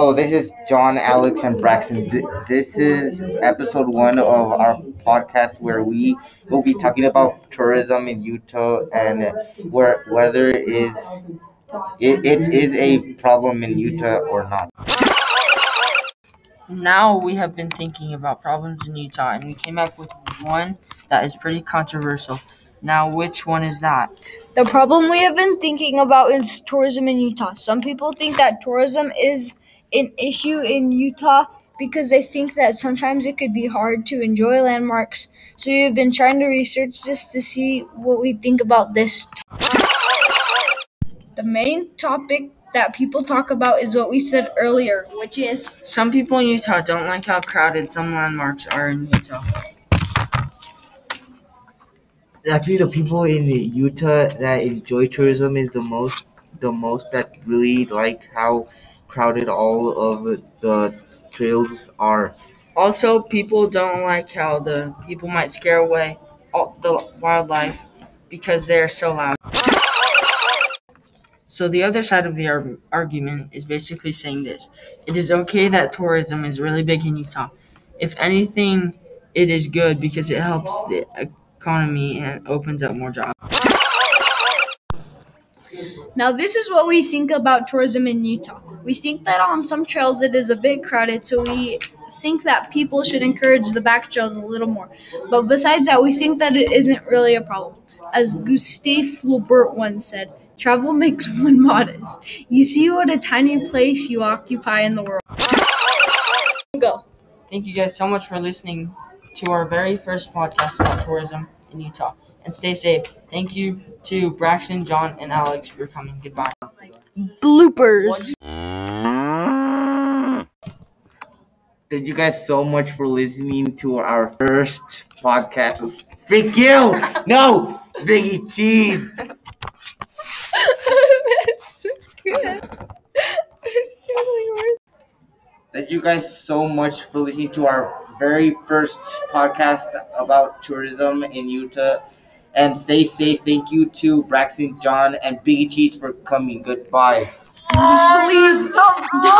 Hello, this is John, Alex, and Braxton. Th- This is episode one of our podcast where we will be talking about tourism in Utah and where whether is it, it is a problem in Utah or not. Now we have been thinking about problems in Utah and we came up with one that is pretty controversial. Now, which one is that? The problem we have been thinking about is tourism in Utah. Some people think that tourism is an issue in Utah because they think that sometimes it could be hard to enjoy landmarks. So we've been trying to research this to see what we think about this. The main topic that people talk about is what we said earlier, which is Some people in Utah don't like how crowded some landmarks are in Utah. Actually, the people in Utah that enjoy tourism is the most the most that really like how crowded all of the trails are. Also, people don't like how the people might scare away all the wildlife because they are so loud. So the other side of the ar- argument is basically saying this: it is okay that tourism is really big in Utah. If anything, it is good because it helps the economy and opens up more jobs. Now, this is what we think about tourism in Utah. We think that on some trails it is a bit crowded, so we think that people should encourage the back trails a little more. But besides that, we think that it isn't really a problem. As Gustave Flaubert once said, travel makes one modest. You see what a tiny place you occupy in the world. Go. Thank you guys so much for listening to our very first podcast about tourism in Utah. And stay safe. Thank you to Braxton, John, and Alex for coming. Goodbye. Bloopers. Thank you guys so much for listening to our first podcast. Freak you! No! Biggie Cheese! That's so good. It's totally worth Thank you guys so much for listening to our very first podcast about tourism in Utah. And stay safe. Thank you to Braxton, John, and Biggie Cheese for coming. Goodbye. Please